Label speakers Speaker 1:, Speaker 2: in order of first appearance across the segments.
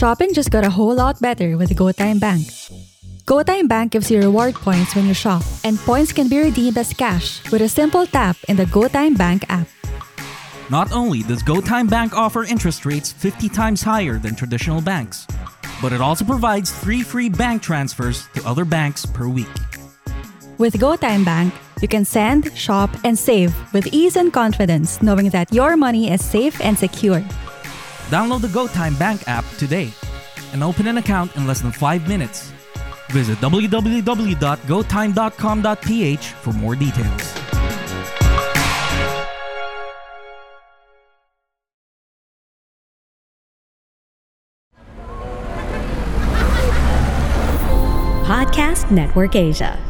Speaker 1: Shopping just got a whole lot better with GoTime Bank. GoTime Bank gives you reward points when you shop, and points can be redeemed as cash with a simple tap in the GoTime Bank app.
Speaker 2: Not only does GoTime Bank offer interest rates 50 times higher than traditional banks, but it also provides three free bank transfers to other banks per week.
Speaker 1: With GoTime Bank, you can send, shop, and save with ease and confidence knowing that your money is safe and secure.
Speaker 2: Download the GoTime Bank app today and open an account in less than 5 minutes. Visit www.gotime.com.ph for more details.
Speaker 3: Podcast Network Asia.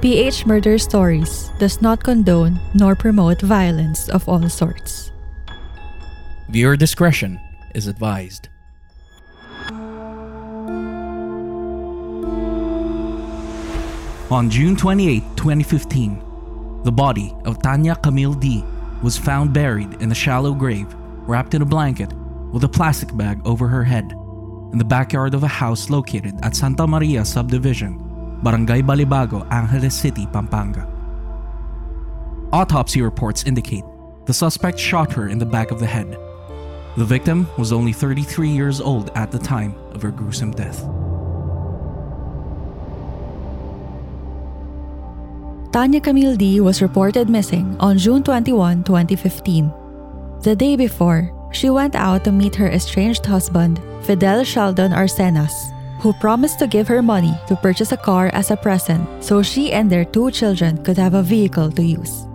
Speaker 1: PH Murder Stories does not condone nor promote violence of all sorts.
Speaker 2: Viewer discretion is advised. On June 28, 2015, the body of Tanya Camille Dee was found buried in a shallow grave, wrapped in a blanket, with a plastic bag over her head, in the backyard of a house located at Santa Maria Subdivision, Barangay Balibago, Angeles City, Pampanga. Autopsy reports indicate the suspect shot her in the back of the head. The victim was only 33 years old at the time of her gruesome death.
Speaker 1: Tanya Camille Dee was reported missing on June 21, 2015. The day before, she went out to meet her estranged husband, Fidel Sheldon Arcenas, who promised to give her money to purchase a car as a present so she and their two children could have a vehicle to use.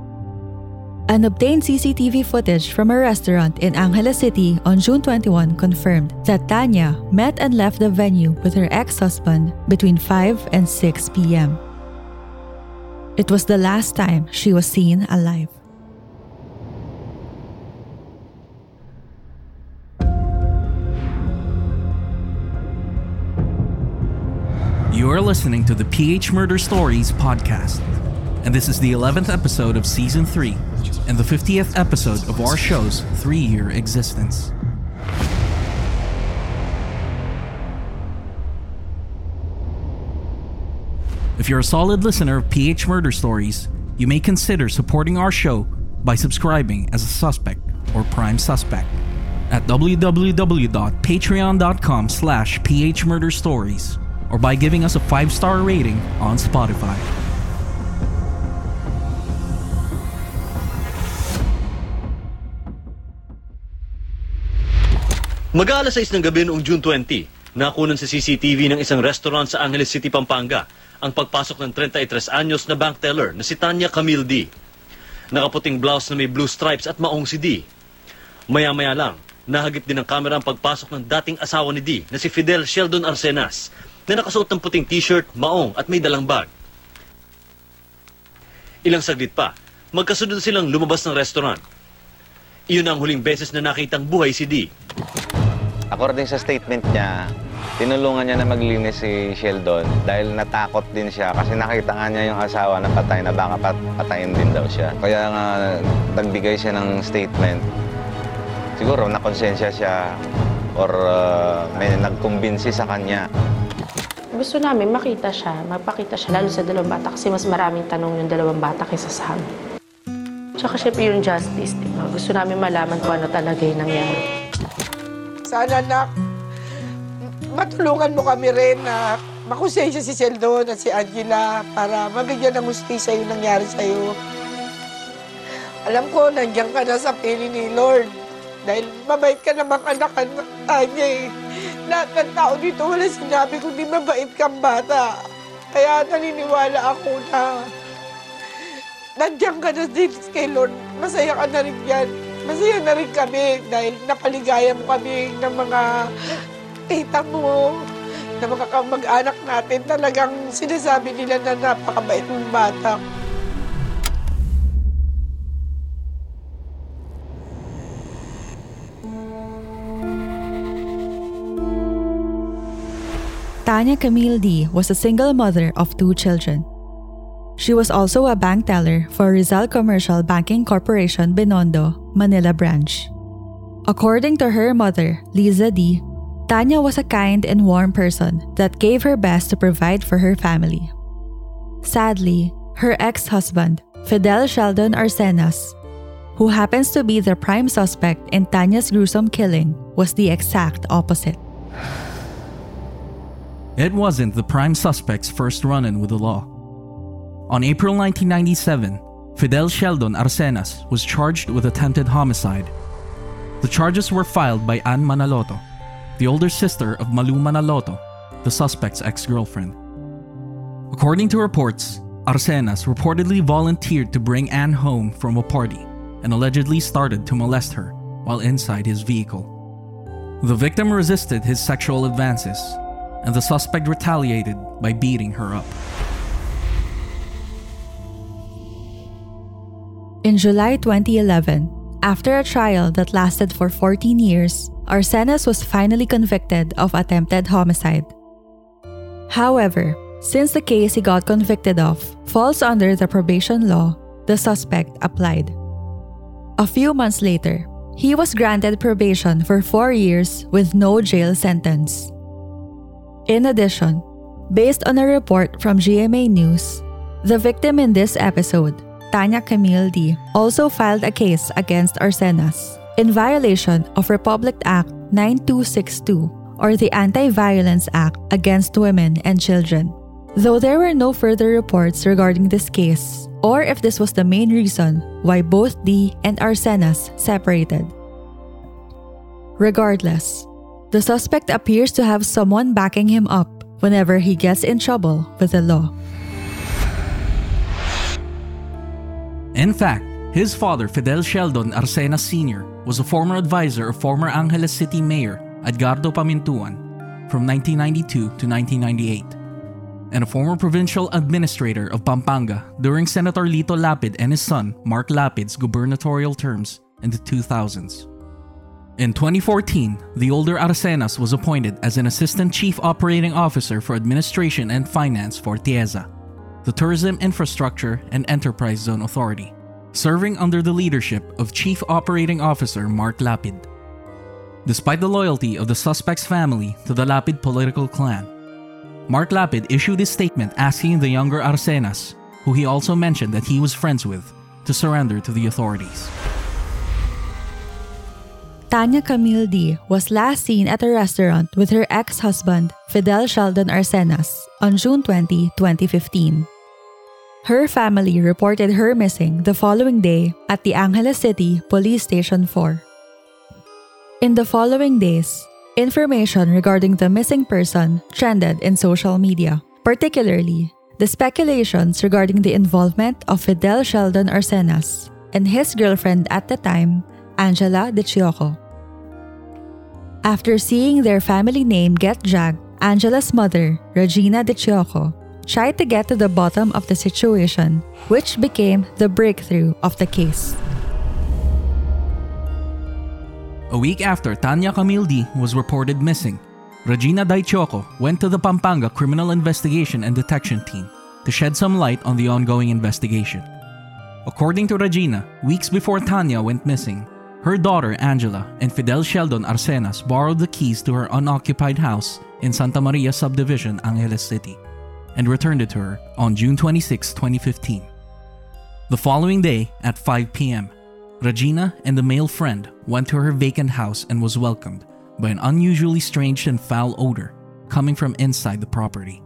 Speaker 1: An obtained CCTV footage from a restaurant in Angeles City on June 21 confirmed that Tanya met and left the venue with her ex husband between 5 and 6 p.m. It was the last time she was seen alive.
Speaker 2: Listening to the PH Murder Stories podcast, and this is the 11th episode of season 3 and the 50th episode of our show's three year existence. If you're a solid listener of PH Murder Stories, you may consider supporting our show by subscribing as a suspect or prime suspect at www.patreon.com slash phmurderstories or by giving us a 5-star rating on Spotify.
Speaker 4: Mag-aalas 6 ng gabi noong June 20, nakunan sa CCTV ng isang restaurant sa Angeles City, Pampanga ang pagpasok ng 33 anyos na bank teller na si Tanya Camille D. Nakaputing blouse na may blue stripes at maong si D. Maya-maya lang, nahagip din ng kamera ang pagpasok ng dating asawa ni D na si Fidel Sheldon Arsenas na nakasuot ng puting t-shirt, maong at may dalang bag. Ilang saglit pa, magkasunod silang lumabas ng restaurant. Iyon ang huling beses na nakitang buhay si D.
Speaker 5: According sa statement niya, tinulungan niya na maglinis si Sheldon dahil natakot din siya kasi nakita nga niya yung asawa na patay na baka pat patayin din daw siya. Kaya nga nagbigay siya ng statement. Siguro nakonsensya siya or uh, may nagkumbinsi sa kanya.
Speaker 6: Gusto namin makita siya, magpakita siya, lalo sa dalawang bata kasi mas maraming tanong yung dalawang bata kaysa sa amin. Tsaka syempre yung justice, di? Gusto namin malaman kung ano talaga yung nangyari.
Speaker 7: Sana, anak, matulungan mo kami rin na makusensya si Sheldon at si Angela para mabigyan ng hustisya yung nangyari sa'yo. Alam ko, nandiyan ka na sa pili ni Lord. Dahil mabait ka namang anak ka niya eh. Lahat ng tao dito wala sinabi kundi mabait kang bata. Kaya naniniwala ako na nandiyan ka na din kay Lord. Masaya ka na rin yan. Masaya na rin kami dahil napaligaya mo kami ng mga tita mo, ng mga kamag-anak natin. Talagang sinasabi nila na napakabait mong bata.
Speaker 1: Tanya Camille Dee was a single mother of two children. She was also a bank teller for Rizal Commercial Banking Corporation Binondo, Manila branch. According to her mother, Liza Dee, Tanya was a kind and warm person that gave her best to provide for her family. Sadly, her ex-husband, Fidel Sheldon Arcenas, who happens to be the prime suspect in Tanya's gruesome killing, was the exact opposite.
Speaker 2: It wasn't the prime suspect's first run in with the law. On April 1997, Fidel Sheldon Arcenas was charged with attempted homicide. The charges were filed by Ann Manaloto, the older sister of Malu Manaloto, the suspect's ex girlfriend. According to reports, Arcenas reportedly volunteered to bring Anne home from a party and allegedly started to molest her while inside his vehicle. The victim resisted his sexual advances, and the suspect retaliated by beating her up.
Speaker 1: In July 2011, after a trial that lasted for 14 years, Arcenas was finally convicted of attempted homicide. However, since the case he got convicted of falls under the probation law, the suspect applied. A few months later, he was granted probation for four years with no jail sentence. In addition, based on a report from GMA News, the victim in this episode, Tanya Camille Dee, also filed a case against Arcenas in violation of Republic Act 9262 or the Anti-Violence Act against Women and Children. Though there were no further reports regarding this case or if this was the main reason why both Dee and Arcenas separated. Regardless, the suspect appears to have someone backing him up whenever he gets in trouble with the law.
Speaker 2: In fact, his father, Fidel Sheldon Arcenas Sr., was a former advisor of former Angeles City Mayor Edgardo Pamintuan from 1992 to 1998, and a former provincial administrator of Pampanga during Senator Lito Lapid and his son, Mark Lapid's gubernatorial terms in the 2000s. In 2014, the older Arcenas was appointed as an Assistant Chief Operating Officer for Administration and Finance for Tieza, the Tourism Infrastructure and Enterprise Zone Authority, serving under the leadership of Chief Operating Officer Mark Lapid. Despite the loyalty of the suspect's family to the Lapid political clan, Mark Lapid issued a statement asking the younger Arcenas, who he also mentioned that he was friends with, to surrender to the authorities.
Speaker 1: Tanya Camille Dee was last seen at a restaurant with her ex-husband, Fidel Sheldon Arcenas, on June 20, 2015. Her family reported her missing the following day at the Angeles City Police Station 4. In the following days, information regarding the missing person trended in social media, particularly the speculations regarding the involvement of Fidel Sheldon Arcenas and his girlfriend at the time, Angela De Chioco. After seeing their family name get dragged, Angela's mother, Regina De Chioco, tried to get to the bottom of the situation, which became the breakthrough of the case.
Speaker 2: A week after Tanya Camille Dee was reported missing, Regina Daichoco went to the Pampanga Criminal Investigation and Detection Team to shed some light on the ongoing investigation. According to Regina, weeks before Tanya went missing, her daughter Angela and Fidel Sheldon Arcenas borrowed the keys to her unoccupied house in Santa Maria Subdivision, Angeles City, and returned it to her on June 26, 2015. The following day, at 5 p.m., Regina and a male friend went to her vacant house and was welcomed by an unusually strange and foul odor coming from inside the property.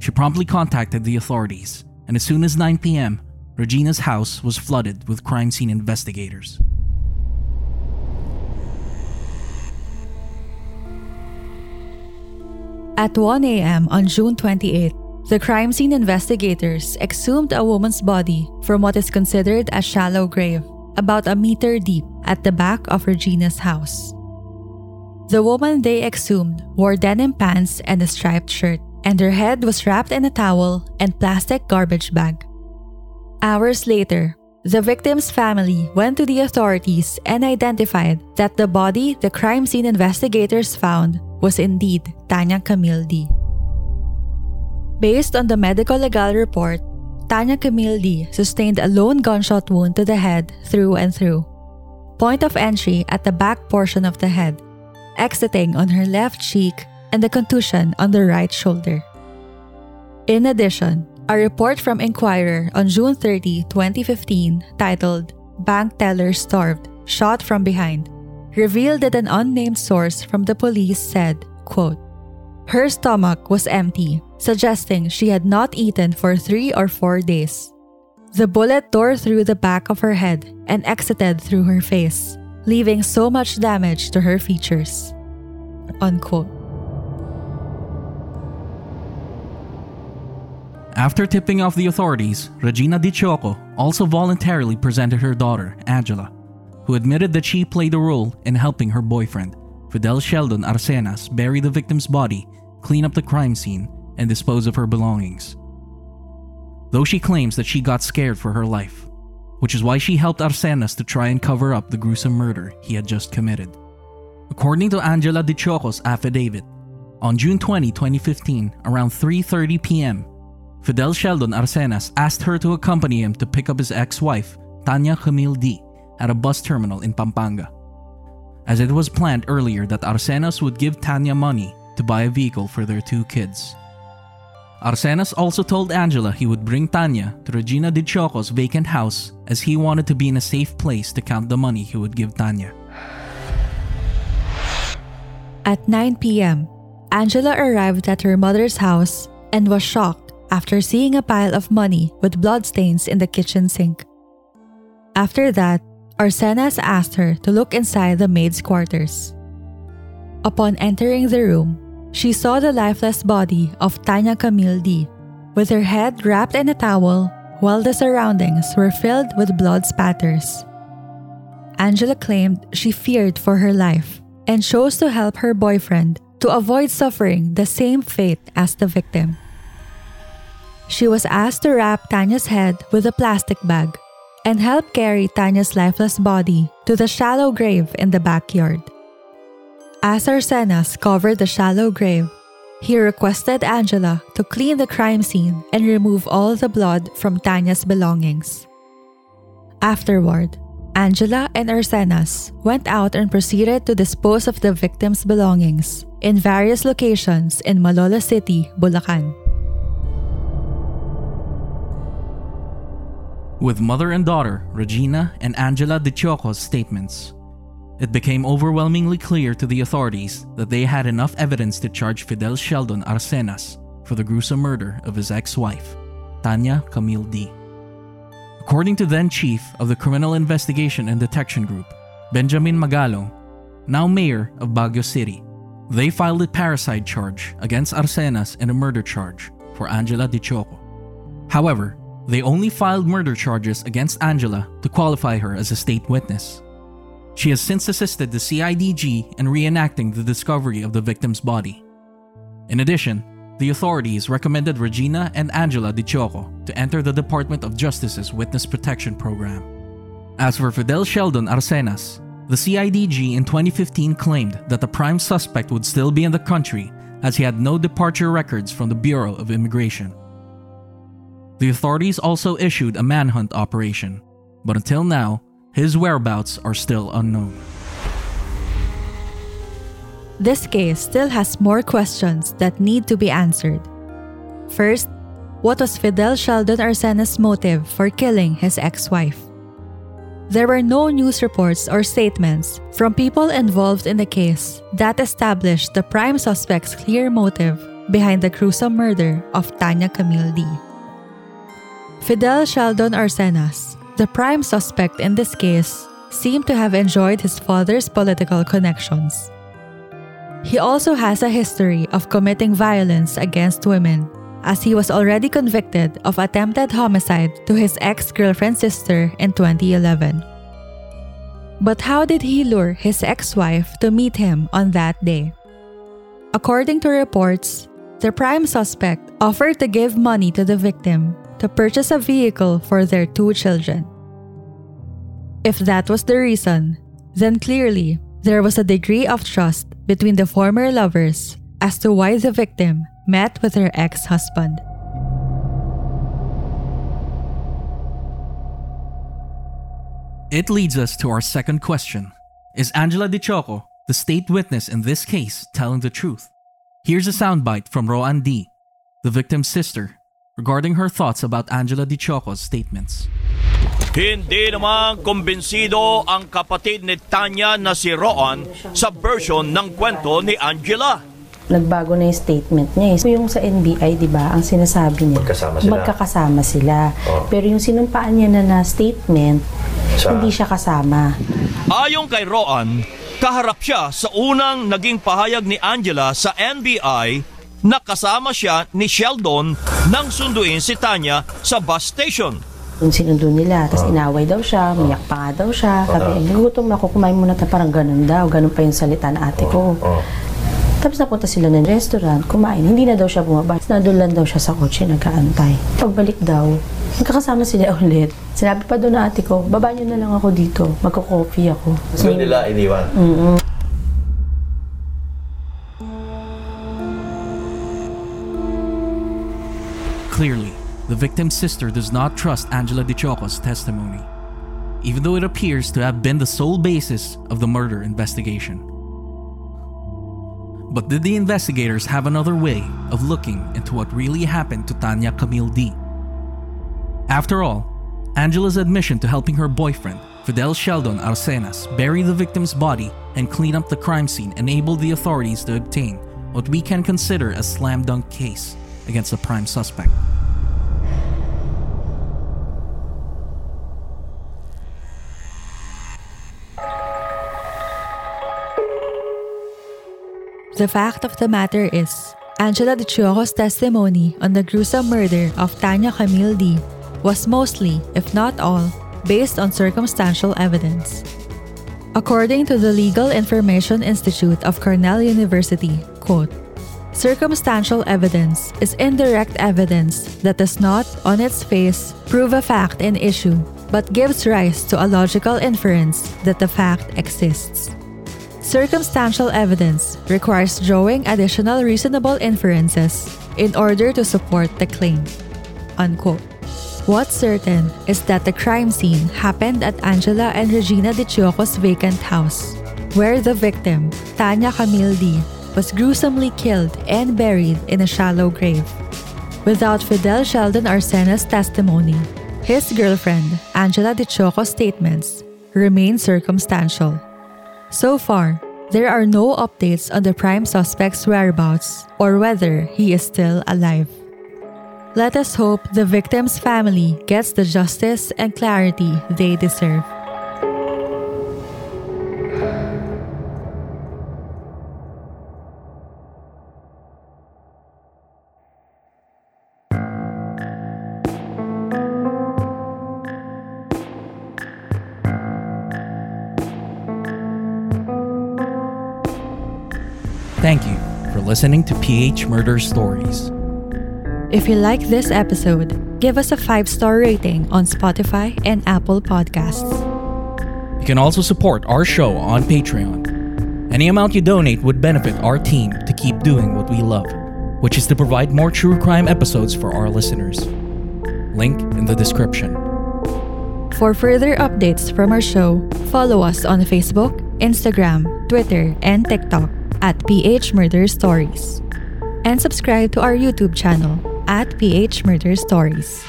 Speaker 2: She promptly contacted the authorities, and as soon as 9 p.m., Regina's house was flooded with crime scene investigators.
Speaker 1: At 1 a.m. on June 28, the crime scene investigators exhumed a woman's body from what is considered a shallow grave, about a meter deep, at the back of Regina's house. The woman they exhumed wore denim pants and a striped shirt, and her head was wrapped in a towel and plastic garbage bag. Hours later, the victim's family went to the authorities and identified that the body the crime scene investigators found was indeed Tanya Camille Dee. Based on the medical legal report, Tanya Camille Dee sustained a lone gunshot wound to the head through and through. Point of entry at the back portion of the head, exiting on her left cheek and the contusion on the right shoulder. In addition, a report from Inquirer on June 30, 2015, titled Bank Teller Starved, Shot from Behind, revealed that an unnamed source from the police said, quote, Her stomach was empty, suggesting she had not eaten for three or four days. The bullet tore through the back of her head and exited through her face, leaving so much damage to her features. Unquote.
Speaker 2: After tipping off the authorities, Regina Di Choco also voluntarily presented her daughter, Angela, who admitted that she played a role in helping her boyfriend, Fidel Sheldon Arcenas, bury the victim's body, clean up the crime scene, and dispose of her belongings. Though she claims that she got scared for her life, which is why she helped Arcenas to try and cover up the gruesome murder he had just committed. According to Angela Di Choco's affidavit, on June 20, 2015, around 3:30 p.m., Fidel Sheldon Arcenas asked her to accompany him to pick up his ex-wife, Tanya Camille Dee, at a bus terminal in Pampanga. As it was planned earlier that Arcenas would give Tanya money to buy a vehicle for their two kids. Arcenas also told Angela he would bring Tanya to Regina Di Choco's vacant house as he wanted to be in a safe place to count the money he would give Tanya.
Speaker 1: At 9 p.m., Angela arrived at her mother's house and was shocked after seeing a pile of money with bloodstains in the kitchen sink. After that, Arcenas asked her to look inside the maid's quarters. Upon entering the room, she saw the lifeless body of Tanya Camille Dee, with her head wrapped in a towel while the surroundings were filled with blood spatters. Angela claimed she feared for her life and chose to help her boyfriend to avoid suffering the same fate as the victim. She was asked to wrap Tanya's head with a plastic bag and help carry Tanya's lifeless body to the shallow grave in the backyard. As Arcenas covered the shallow grave, he requested Angela to clean the crime scene and remove all the blood from Tanya's belongings. Afterward, Angela and Arcenas went out and proceeded to dispose of the victim's belongings in various locations in Malolos City, Bulacan.
Speaker 2: With mother and daughter, Regina and Angela Choco's statements, it became overwhelmingly clear to the authorities that they had enough evidence to charge Fidel Sheldon Arcenas for the gruesome murder of his ex-wife, Tanya Camille Dee. According to then chief of the Criminal Investigation and Detection Group, Benjamin Magalong, now mayor of Baguio City, they filed a parricide charge against Arcenas and a murder charge for Angela Di Choco. However, they only filed murder charges against Angela to qualify her as a state witness. She has since assisted the CIDG in reenacting the discovery of the victim's body. In addition, the authorities recommended Regina and Angela Di Choco to enter the Department of Justice's Witness Protection Program. As for Fidel Sheldon Arcenas, the CIDG in 2015 claimed that the prime suspect would still be in the country as he had no departure records from the Bureau of Immigration. The authorities also issued a manhunt operation, but until now, his whereabouts are still unknown.
Speaker 1: This case still has more questions that need to be answered. First, what was Fidel Sheldon Arcenas' motive for killing his ex wife? there were no news reports or statements from people involved in the case that established the prime suspect's clear motive behind the gruesome murder of Tanya Camille Dee. Fidel Sheldon Arcenas, the prime suspect in this case, seemed to have enjoyed his father's political connections. He also has a history of committing violence against women, as he was already convicted of attempted homicide to his ex girlfriend's sister in 2011. But how did he lure his ex wife to meet him on that day? According to reports, the prime suspect offered to give money to the victim to purchase a vehicle for their two children. If that was the reason, then clearly there was a degree of trust between the former lovers as to why the victim met with her ex husband.
Speaker 2: It leads us to our second question Is Angela Di Choco, the state witness in this case, telling the truth? Here's a soundbite from Roan Dee., the victim's sister, regarding her thoughts about Angela Di Choco's statements.
Speaker 8: Hindi naman kumbinsido ang kapatid ni Tanya na si Roan sa version ng kwento ni Angela.
Speaker 6: Nagbago na yung statement niya. eh. Yung sa NBI, di ba, ang sinasabi niya,
Speaker 9: Magkasama sila.
Speaker 6: magkakasama sila.
Speaker 9: Oh.
Speaker 6: Pero yung sinumpaan niya na na statement,
Speaker 9: Sa-
Speaker 6: hindi siya kasama.
Speaker 8: Ayon kay Roan, kaharap siya sa unang naging pahayag ni Angela sa NBI na kasama siya ni Sheldon nang sunduin si Tanya sa bus station.
Speaker 6: Yung sinundo nila, tapos inaway daw siya, umiyak pa nga daw siya. Sabi, nagutom ako, kumain muna tayo, parang ganun daw. Ganun pa yung salita ng ate ko.
Speaker 9: Oh.
Speaker 6: Tapos napunta sila ng restaurant, kumain. Hindi na daw siya bumaba. Nandun lang daw siya sa kotse, nagkaantay. Pagbalik daw, magkakasama sila ulit. Sinabi pa doon na ate ko, baba niyo na lang ako dito. Magko-coffee ako.
Speaker 9: Doon nila iniwan.
Speaker 6: Mm-mm.
Speaker 2: Clearly, the victim's sister does not trust Angela Di Choco's testimony, even though it appears to have been the sole basis of the murder investigation. But did the investigators have another way of looking into what really happened to Tanya Camille Dee? After all, Angela's admission to helping her boyfriend, Fidel Sheldon Arcenas, bury the victim's body and clean up the crime scene enabled the authorities to obtain what we can consider a slam dunk case against the prime suspect.
Speaker 1: The fact of the matter is, Angela Di Chioco's testimony on the gruesome murder of Tanya Camille Dee was mostly, if not all, based on circumstantial evidence. According to the Legal Information Institute of Cornell University, quote, Circumstantial evidence is indirect evidence that does not, on its face, prove a fact in issue, but gives rise to a logical inference that the fact exists. Circumstantial evidence requires drawing additional reasonable inferences in order to support the claim. Unquote. What's certain is that the crime scene happened at Angela and Regina Di Chioco's vacant house, where the victim, Tanya Camille Dee, was gruesomely killed and buried in a shallow grave. Without Fidel Sheldon Arcena's testimony, his girlfriend, Angela Di Chioco's statements remain circumstantial. So far, there are no updates on the prime suspect's whereabouts or whether he is still alive. Let us hope the victim's family gets the justice and clarity they deserve.
Speaker 2: Thank you for listening to PH Murder Stories.
Speaker 1: If you like this episode, give us a 5-star rating on Spotify and Apple Podcasts.
Speaker 2: You can also support our show on Patreon. Any amount you donate would benefit our team to keep doing what we love, which is to provide more true crime episodes for our listeners. Link in the description.
Speaker 1: For further updates from our show, follow us on Facebook, Instagram, Twitter, and TikTok at PH Murder Stories. And subscribe to our YouTube channel at PH Murder Stories.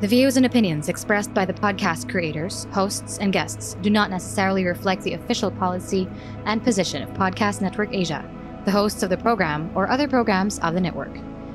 Speaker 10: The views and opinions expressed by the podcast creators, hosts, and guests do not necessarily reflect the official policy and position of Podcast Network Asia, the hosts of the program, or other programs of the network.